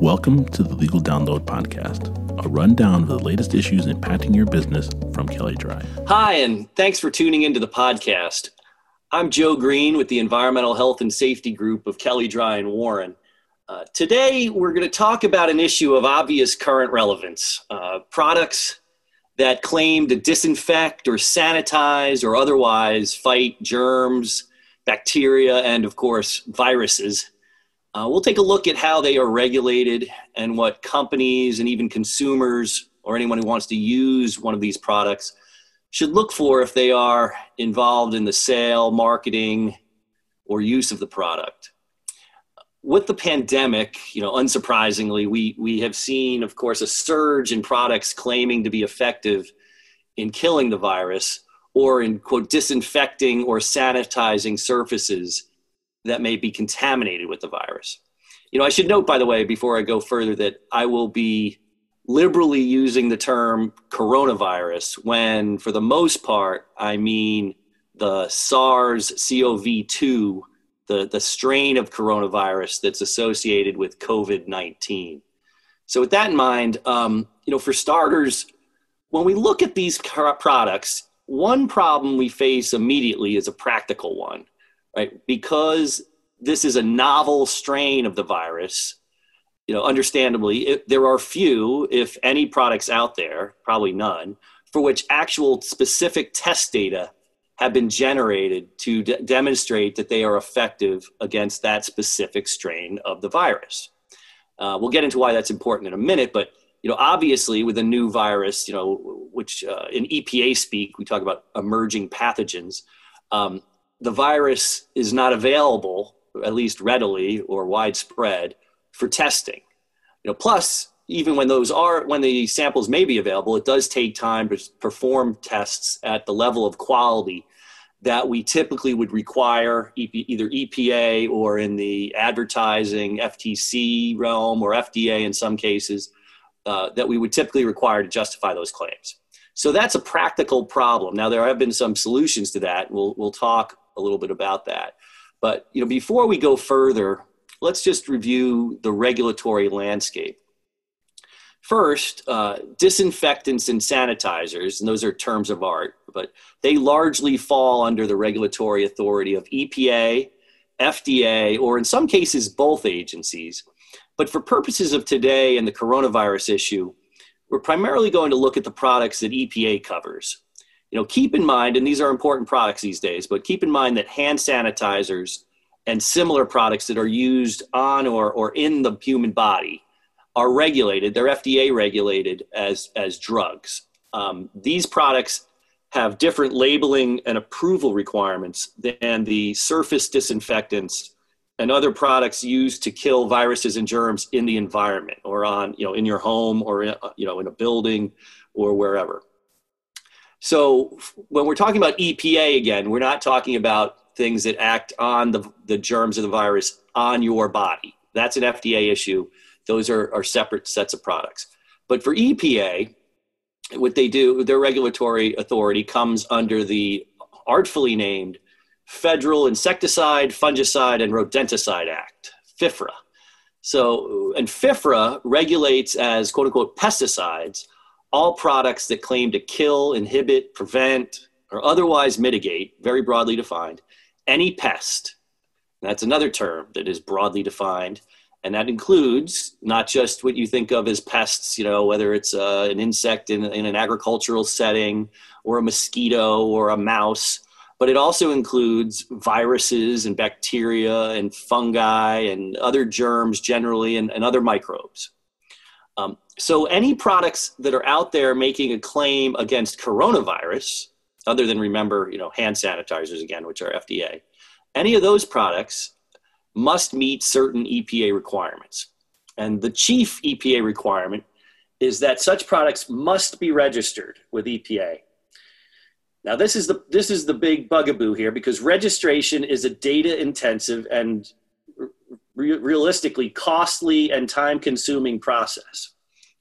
Welcome to the Legal Download Podcast, a rundown of the latest issues impacting your business from Kelley Drye. Hi, and thanks for tuning into the podcast. I'm Joe Green with the Environmental Health and Safety Group of Kelley Drye and Warren. Uh, today, we're going to talk about an issue of obvious current relevance uh, products that claim to disinfect or sanitize or otherwise fight germs, bacteria, and of course, viruses. Uh, we'll take a look at how they are regulated and what companies and even consumers or anyone who wants to use one of these products should look for if they are involved in the sale, marketing, or use of the product. With the pandemic, you know, unsurprisingly, we, we have seen, of course, a surge in products claiming to be effective in killing the virus or in, quote, disinfecting or sanitizing surfaces that may be contaminated with the virus. You know, I should note, by the way, before I go further, that I will be liberally using the term coronavirus when, for the most part, I mean the SARS CoV 2, the, the strain of coronavirus that's associated with COVID 19. So, with that in mind, um, you know, for starters, when we look at these products, one problem we face immediately is a practical one right? Because this is a novel strain of the virus, you know, understandably, it, there are few, if any, products out there, probably none, for which actual specific test data have been generated to demonstrate that they are effective against that specific strain of the virus. Uh, we'll get into why that's important in a minute, but you know, obviously, with a new virus, you know, which uh, in EPA speak we talk about emerging pathogens. Um, the virus is not available, at least readily or widespread, for testing. You know, plus, even when those are when the samples may be available, it does take time to perform tests at the level of quality that we typically would require either EPA or in the advertising FTC realm or FDA in some cases uh, that we would typically require to justify those claims. So that's a practical problem. Now there have been some solutions to that. We'll we'll talk a little bit about that. But you know, before we go further, let's just review the regulatory landscape. First, uh, disinfectants and sanitizers, and those are terms of art, but they largely fall under the regulatory authority of EPA, FDA, or in some cases, both agencies. But for purposes of today and the coronavirus issue, we're primarily going to look at the products that EPA covers you know, keep in mind, and these are important products these days, but keep in mind that hand sanitizers and similar products that are used on or, or in the human body are regulated. They're FDA regulated as, as drugs. Um, these products have different labeling and approval requirements than the surface disinfectants and other products used to kill viruses and germs in the environment or on, you know, in your home or, in, you know, in a building or wherever. So when we're talking about EPA again, we're not talking about things that act on the, the germs of the virus on your body. That's an FDA issue. Those are, are separate sets of products. But for EPA, what they do, their regulatory authority comes under the artfully named Federal Insecticide, Fungicide, and Rodenticide Act, FIFRA. So, and FIFRA regulates as quote unquote pesticides all products that claim to kill, inhibit, prevent, or otherwise mitigate, very broadly defined, any pest. That's another term that is broadly defined. And that includes not just what you think of as pests, you know, whether it's uh, an insect in, in an agricultural setting or a mosquito or a mouse, but it also includes viruses and bacteria and fungi and other germs generally and, and other microbes. Um, so any products that are out there making a claim against coronavirus, other than remember, you know, hand sanitizers again, which are FDA, any of those products must meet certain EPA requirements. And the chief EPA requirement is that such products must be registered with EPA. Now, this is the this is the big bugaboo here because registration is a data intensive and re- realistically costly and time consuming process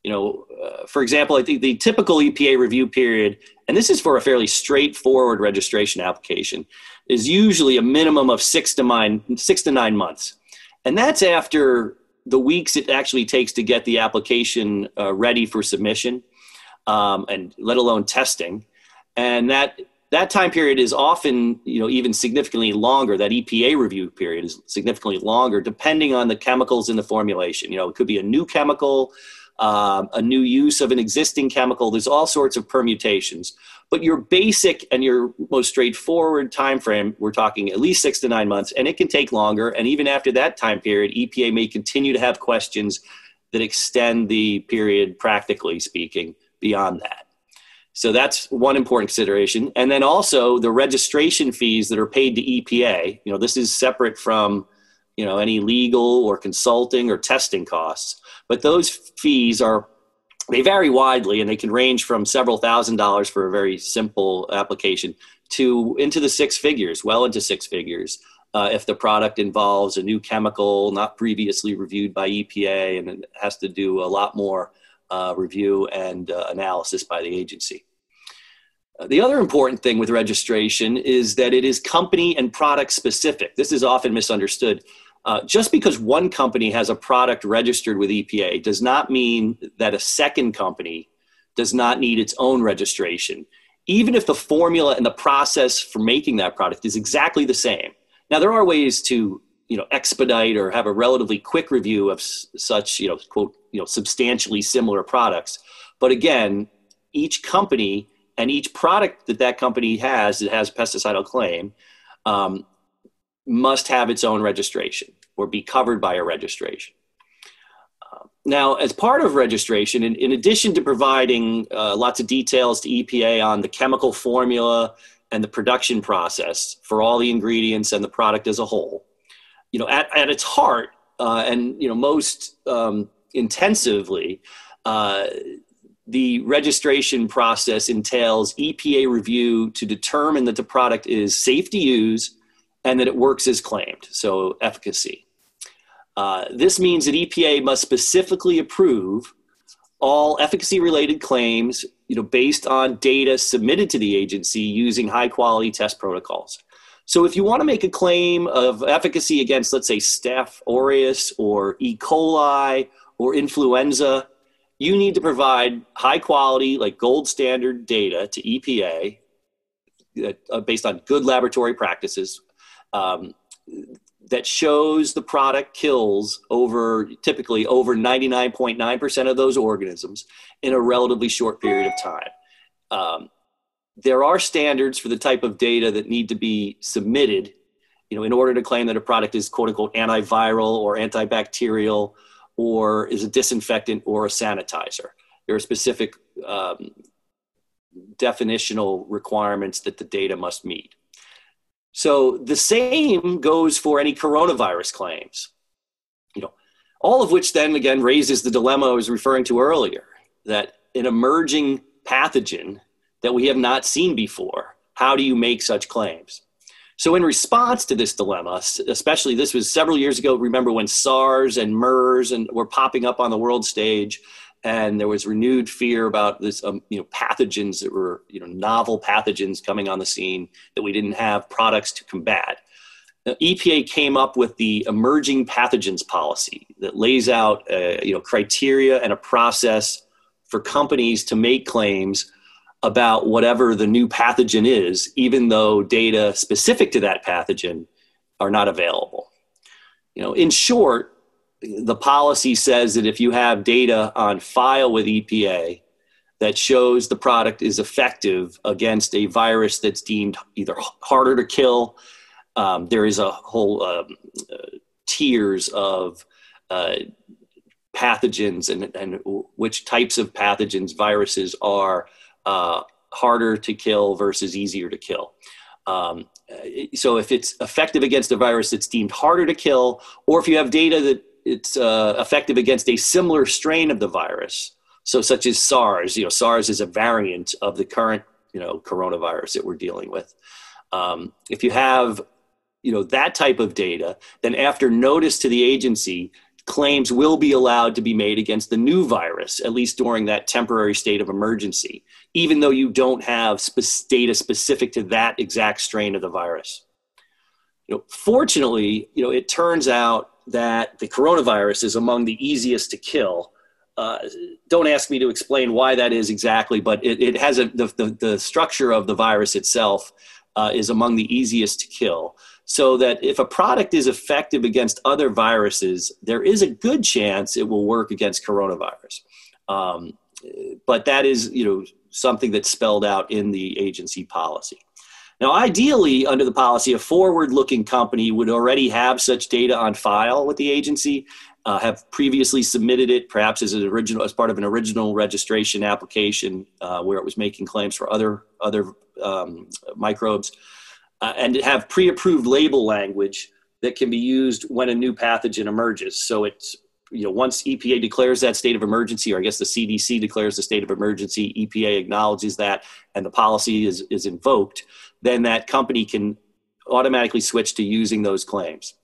you know, uh, for example, I think the typical EPA review period, and this is for a fairly straightforward registration application, is usually a minimum of six to nine, six to nine months. And that's after the weeks it actually takes to get the application uh, ready for submission, um, and let alone testing, and that that time period is often you know even significantly longer. That epa review period is significantly longer depending on the chemicals in the formulation. You know it could be a new chemical um, a new use of an existing chemical. There's all sorts of permutations. But your basic and your most straightforward time frame we're talking at least six to nine months and it can take longer. And even after that time period epa may continue to have questions that extend the period practically speaking beyond that so that's one important consideration. And then also the registration fees that are paid to EPA. You know, this is separate from, you know, any legal or consulting or testing costs. But those fees are they vary widely and they can range from several thousand dollars for a very simple application to into the six figures, well into six figures. Uh, if the product involves a new chemical not previously reviewed by EPA and it has to do a lot more uh, review and uh, analysis by the agency. Uh, the other important thing with registration is that it is company and product specific. This is often misunderstood. Uh, just because one company has a product registered with EPA does not mean that a second company does not need its own registration, even if the formula and the process for making that product is exactly the same. Now, there are ways to you know expedite or have a relatively quick review of s- such you know quote you know substantially similar products but again each company and each product that that company has that has pesticidal claim um, must have its own registration or be covered by a registration. Uh, now, as part of registration, in, in addition to providing uh, lots of details to EPA on the chemical formula and the production process for all the ingredients and the product as a whole, you know, at, at its heart, uh, and you know, most um, intensively, uh, the registration process entails EPA review to determine that the product is safe to use and that it works as claimed, so efficacy. Uh, this means that EPA must specifically approve all efficacy related claims you know, based on data submitted to the agency using high quality test protocols. So if you want to make a claim of efficacy against, let's say, Staph aureus or E. coli or influenza, you need to provide high quality, like gold standard data to EPA uh, based on good laboratory practices um, that shows the product kills over typically over 99.9% of those organisms in a relatively short period of time. Um, there are standards for the type of data that need to be submitted you know in order to claim that a product is quote unquote antiviral or antibacterial or is a disinfectant or a sanitizer. There are specific um, definitional requirements that the data must meet. So the same goes for any coronavirus claims. You know, all of which then again raises the dilemma I was referring to earlier that an emerging pathogen that we have not seen before, how do you make such claims? So, in response to this dilemma, especially this was several years ago, remember when SARS and MERS and were popping up on the world stage, and there was renewed fear about this, um, you know, pathogens that were, you know, novel pathogens coming on the scene that we didn't have products to combat. EPA came up with the emerging pathogens policy that lays out, uh, you know, criteria and a process for companies to make claims about whatever the new pathogen is, even though data specific to that pathogen are not available. You know, in short, the policy says that if you have data on file with EPA that shows the product is effective against a virus that's deemed either harder to kill, um, there is a whole uh, tiers of uh, pathogens and, and which types of pathogens viruses are uh, harder to kill versus easier to kill. Um, so if it's effective against a virus that's deemed harder to kill, or if you have data that it's uh, effective against a similar strain of the virus, so such as SARS, you know, SARS is a variant of the current, you know, coronavirus that we're dealing with. Um, if you have, you know, that type of data, then after notice to the agency, claims will be allowed to be made against the new virus, at least during that temporary state of emergency, even though you don't have data specific to that exact strain of the virus. You know, fortunately, you know, it turns out that the coronavirus is among the easiest to kill. Uh, don't ask me to explain why that is exactly, but it, it has a, the, the, the, structure of the virus itself uh, is among the easiest to kill. So that if a product is effective against other viruses, there is a good chance it will work against coronavirus. Um, but that is, you know, something that's spelled out in the agency policy. Now, ideally, under the policy, a forward looking company would already have such data on file with the agency, uh, have previously submitted it, perhaps as, an original, as part of an original registration application uh, where it was making claims for other, other um, microbes, uh, and have pre approved label language that can be used when a new pathogen emerges. So it's you know, once EPA declares that state of emergency, or I guess the CDC declares the state of emergency, EPA acknowledges that, and the policy is, is invoked, then that company can automatically switch to using those claims.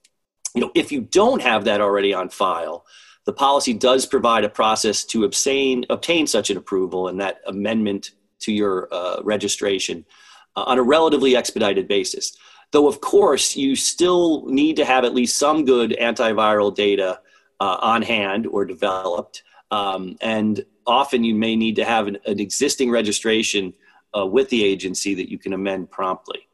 You know, if you don't have that already on file, the policy does provide a process to obtain, obtain such an approval and that amendment to your uh, registration on a relatively expedited basis. Though, of course, you still need to have at least some good antiviral data uh, on hand or developed. Um, and often you may need to have an, an existing registration uh, with the agency that you can amend promptly.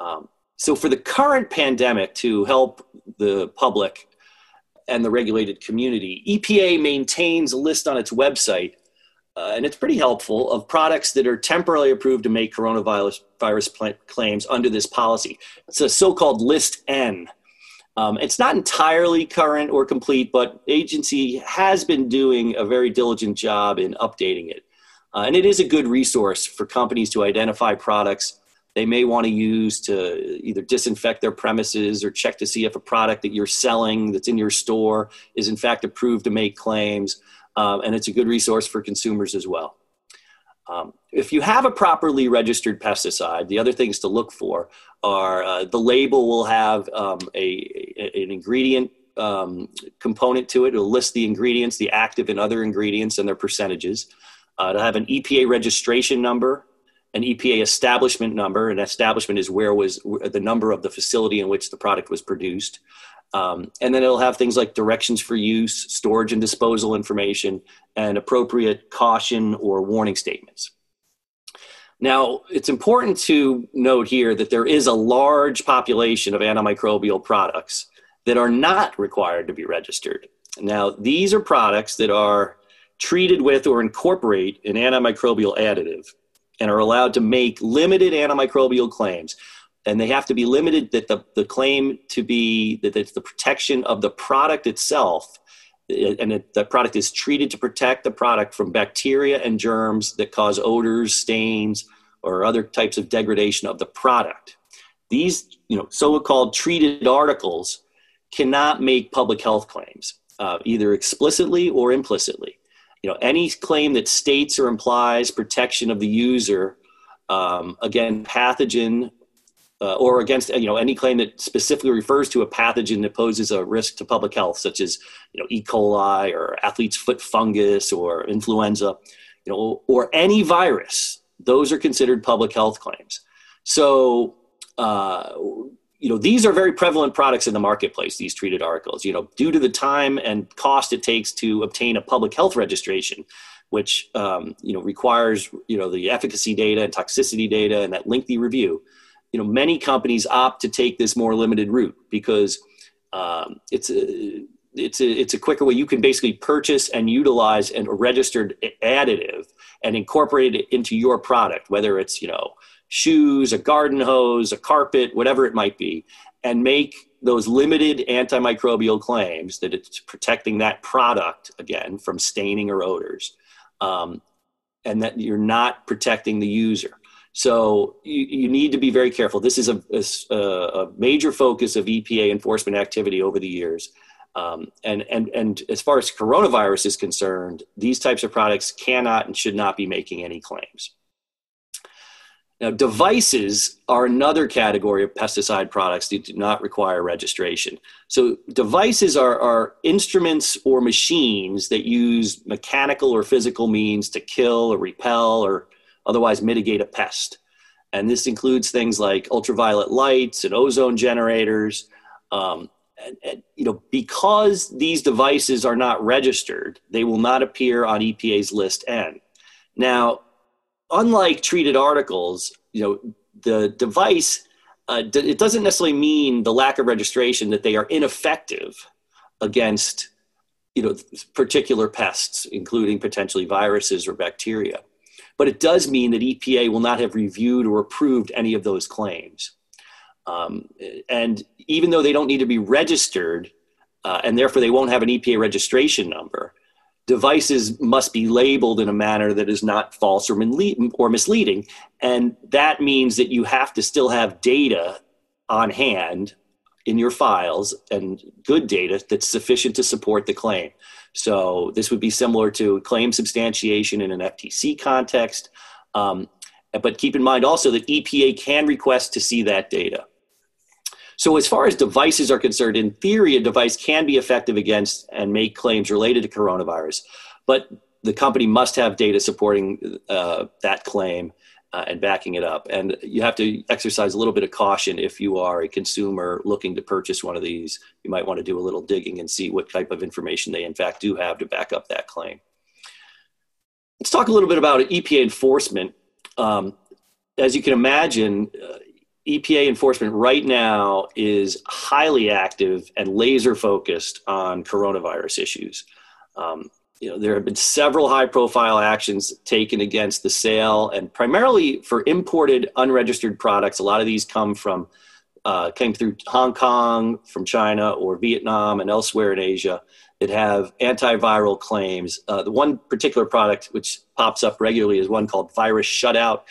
Um, so, for the current pandemic, to help the public and the regulated community, EPA maintains a list on its website, uh, and it's pretty helpful, of products that are temporarily approved to make coronavirus virus pl- claims under this policy. It's a so called List N. Um, it's not entirely current or complete, but agency has been doing a very diligent job in updating it. Uh, and it is a good resource for companies to identify products they may want to use to either disinfect their premises or check to see if a product that you're selling that's in your store is in fact approved to make claims. Um, and it's a good resource for consumers as well. Um, if you have a properly registered pesticide, the other things to look for are uh, the label will have um, a, a, an ingredient um, component to it. It'll list the ingredients, the active and other ingredients, and their percentages. Uh, it'll have an EPA registration number, an EPA establishment number. An establishment is where was the number of the facility in which the product was produced. Um, and then it'll have things like directions for use, storage and disposal information, and appropriate caution or warning statements. Now, it's important to note here that there is a large population of antimicrobial products that are not required to be registered. Now, these are products that are treated with or incorporate an antimicrobial additive and are allowed to make limited antimicrobial claims and they have to be limited that the, the claim to be that it's the protection of the product itself and it, the product is treated to protect the product from bacteria and germs that cause odors stains or other types of degradation of the product. These you know so-called treated articles cannot make public health claims uh, either explicitly or implicitly. You know any claim that states or implies protection of the user um, again pathogen uh, or against you know any claim that specifically refers to a pathogen that poses a risk to public health, such as you know E. coli or athlete's foot fungus or influenza, you know, or any virus. Those are considered public health claims. So. Uh, you know these are very prevalent products in the marketplace these treated articles you know due to the time and cost it takes to obtain a public health registration which um, you know requires you know the efficacy data and toxicity data and that lengthy review you know many companies opt to take this more limited route because um, it's a it's a it's a quicker way. You can basically purchase and utilize a registered additive and incorporate it into your product whether it's you know shoes a garden hose a carpet whatever it might be and make those limited antimicrobial claims that it's protecting that product again from staining or odors um, and that you're not protecting the user so you, you need to be very careful. This is a, a, a major focus of EPA enforcement activity over the years. Um, and, and, and as far as coronavirus is concerned, these types of products cannot and should not be making any claims. Now, devices are another category of pesticide products that do not require registration. So, devices are, are instruments or machines that use mechanical or physical means to kill or repel or otherwise mitigate a pest. And this includes things like ultraviolet lights and ozone generators. Um, and, and, you know, because these devices are not registered, they will not appear on EPA's list N. Now, unlike treated articles, you know, the device uh, it doesn't necessarily mean the lack of registration that they are ineffective against you know particular pests including potentially viruses or bacteria but it does mean that epa will not have reviewed or approved any of those claims um, and even though they don't need to be registered uh, and therefore they won't have an epa registration number devices must be labeled in a manner that is not false or, or misleading. And that means that you have to still have data on hand in your files and good data that's sufficient to support the claim. So this would be similar to claim substantiation in an FTC context. Um, but keep in mind also that EPA can request to see that data. So, as far as devices are concerned, in theory, a device can be effective against and make claims related to coronavirus, but the company must have data supporting uh, that claim uh, and backing it up. And you have to exercise a little bit of caution if you are a consumer looking to purchase one of these. You might want to do a little digging and see what type of information they, in fact, do have to back up that claim. Let's talk a little bit about EPA enforcement. Um, as you can imagine, uh, EPA enforcement right now is highly active and laser focused on coronavirus issues. Um, you know, there have been several high profile actions taken against the sale and primarily for imported unregistered products. A lot of these come from, uh, came through Hong Kong, from China or Vietnam and elsewhere in Asia that have antiviral claims. Uh, the one particular product which pops up regularly is one called Virus Shutout.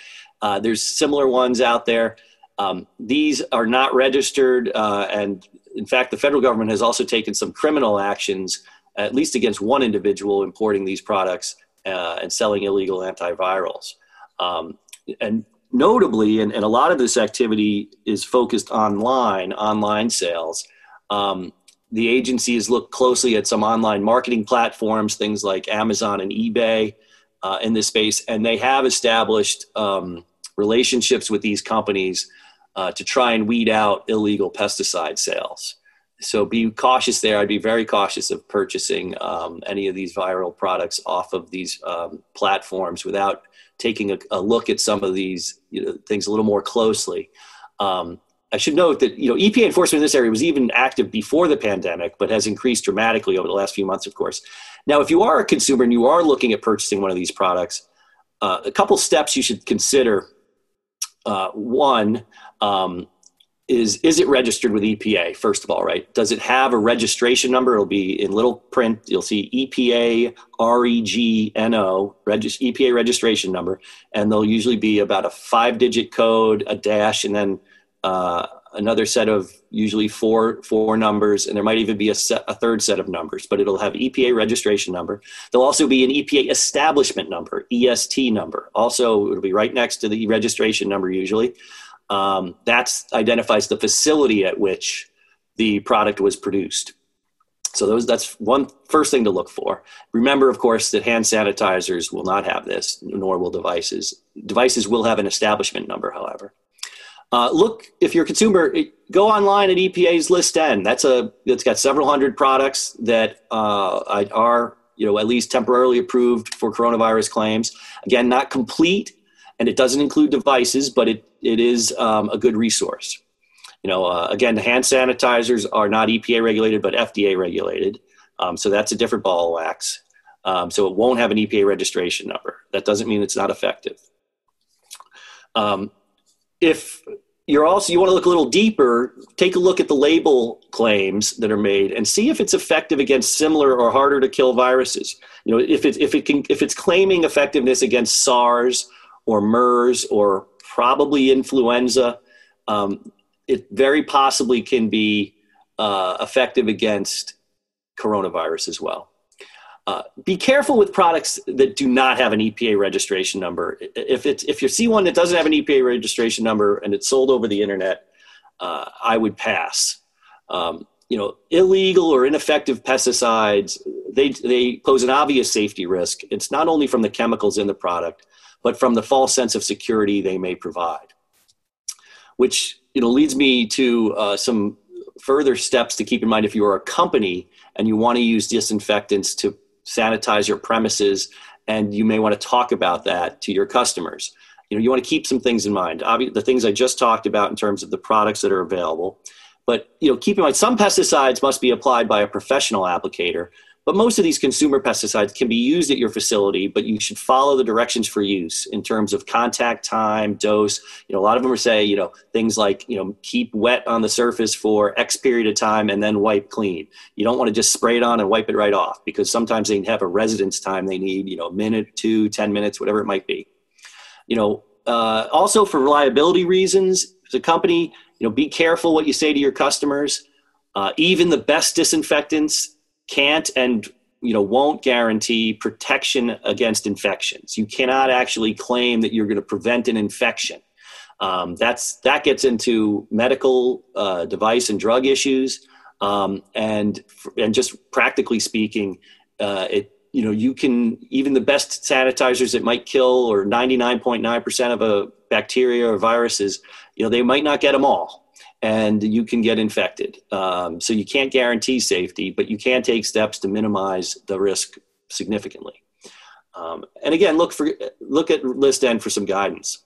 Uh, there's similar ones out there. Um, these are not registered, uh, and in fact, the federal government has also taken some criminal actions, at least against one individual importing these products uh, and selling illegal antivirals. Um, and notably, and, and, a lot of this activity is focused online, online sales. Um, the agency has looked closely at some online marketing platforms, things like Amazon and eBay uh, in this space, and they have established um, relationships with these companies uh, to try and weed out illegal pesticide sales. So be cautious there. I'd be very cautious of purchasing um, any of these viral products off of these um, platforms without taking a, a, look at some of these you know, things a little more closely. Um, I should note that you know EPA enforcement in this area was even active before the pandemic, but has increased dramatically over the last few months, of course. Now, if you are a consumer and you are looking at purchasing one of these products, uh, a couple steps you should consider. Uh, one, um, is is it registered with EPA first of all, right? Does it have a registration number? It'll be in little print. You'll see EPA REGNO regis- EPA registration number, and there'll usually be about a five-digit code, a dash, and then uh, another set of usually four four numbers, and there might even be a, set, a third set of numbers. But it'll have EPA registration number. There'll also be an EPA establishment number, EST number. Also, it'll be right next to the registration number usually um, that identifies the facility at which the product was produced. So those that's one first thing to look for. Remember, of course, that hand sanitizers will not have this, nor will devices. Devices will have an establishment number, however. Uh, look, if you're a consumer, go online at EPA's List N. That's a it's got several hundred products that uh, are you know at least temporarily approved for coronavirus claims. Again, not complete, and it doesn't include devices, but it it is um, a good resource. You know, uh, again, the hand sanitizers are not EPA regulated, but FDA regulated. Um, so that's a different ball of wax. Um, so it won't have an EPA registration number. That doesn't mean it's not effective. Um, if you're also you want to look a little deeper, take a look at the label claims that are made and see if it's effective against similar or harder to kill viruses. You know, if it if it can if it's claiming effectiveness against SARS or MERS or probably influenza. Um, it very possibly can be uh, effective against coronavirus as well. Uh, be careful with products that do not have an EPA registration number. If, it's, if you see one that doesn't have an EPA registration number and it's sold over the internet, uh, I would pass. Um, you know, illegal or ineffective pesticides, they, they pose an obvious safety risk. It's not only from the chemicals in the product, but from the false sense of security they may provide. Which you know leads me to uh, some further steps to keep in mind if you are a company and you want to use disinfectants to sanitize your premises and you may want to talk about that to your customers. You know you want to keep some things in mind. Obviously, the things i just talked about in terms of the products that are available. But you know keep in mind some pesticides must be applied by a professional applicator but most of these consumer pesticides can be used at your facility, but you should follow the directions for use in terms of contact time, dose. You know, a lot of them are say, you know, things like, you know, keep wet on the surface for X period of time and then wipe clean. You don't want to just spray it on and wipe it right off because sometimes they have a residence time they need, you know, a minute, two, ten minutes, whatever it might be. You know, uh, also for reliability reasons, as a company, you know, be careful what you say to your customers. Uh, even the best disinfectants can't and you know won't guarantee protection against infections. You cannot actually claim that you're going to prevent an infection. Um, that's that gets into medical uh, device and drug issues, um, and and just practically speaking, uh, it you know you can even the best sanitizers that might kill or 99.9% of a bacteria or viruses, you know they might not get them all and you can get infected. Um, so you can't guarantee safety, but you can take steps to minimize the risk significantly. Um, and again, look for look at ListN for some guidance.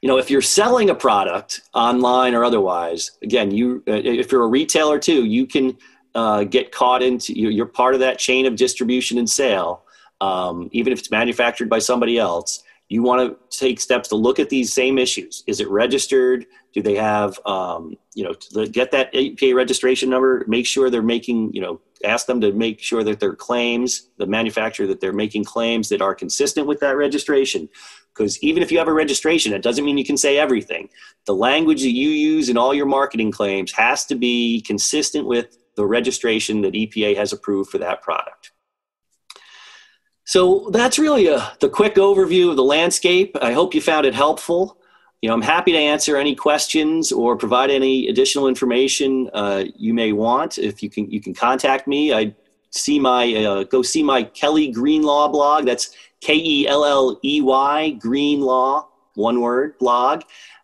You know, if you're selling a product online or otherwise, again, you uh, if you're a retailer too, you can uh, get caught into you're part of that chain of distribution and sale, um, even if it's manufactured by somebody else you want to take steps to look at these same issues. Is it registered? Do they have, um, you know, get that EPA registration number? Make sure they're making, you know, ask them to make sure that their claims, the manufacturer, that they're making claims that are consistent with that registration. Because even if you have a registration, it doesn't mean you can say everything. The language that you use in all your marketing claims has to be consistent with the registration that EPA has approved for that product. So that's really a, the quick overview of the landscape. I hope you found it helpful. You know, I'm happy to answer any questions or provide any additional information uh, you may want. If you can, you can contact me. I see my uh, go see my Kelley Greenlaw blog. That's K E L L E Y Greenlaw, one word blog,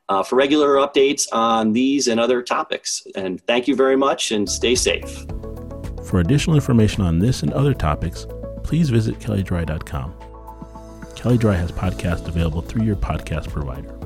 uh, for regular updates on these and other topics. And thank you very much, and stay safe. For additional information on this and other topics please visit kelleydrye.com. Kelley Drye has podcasts available through your podcast provider.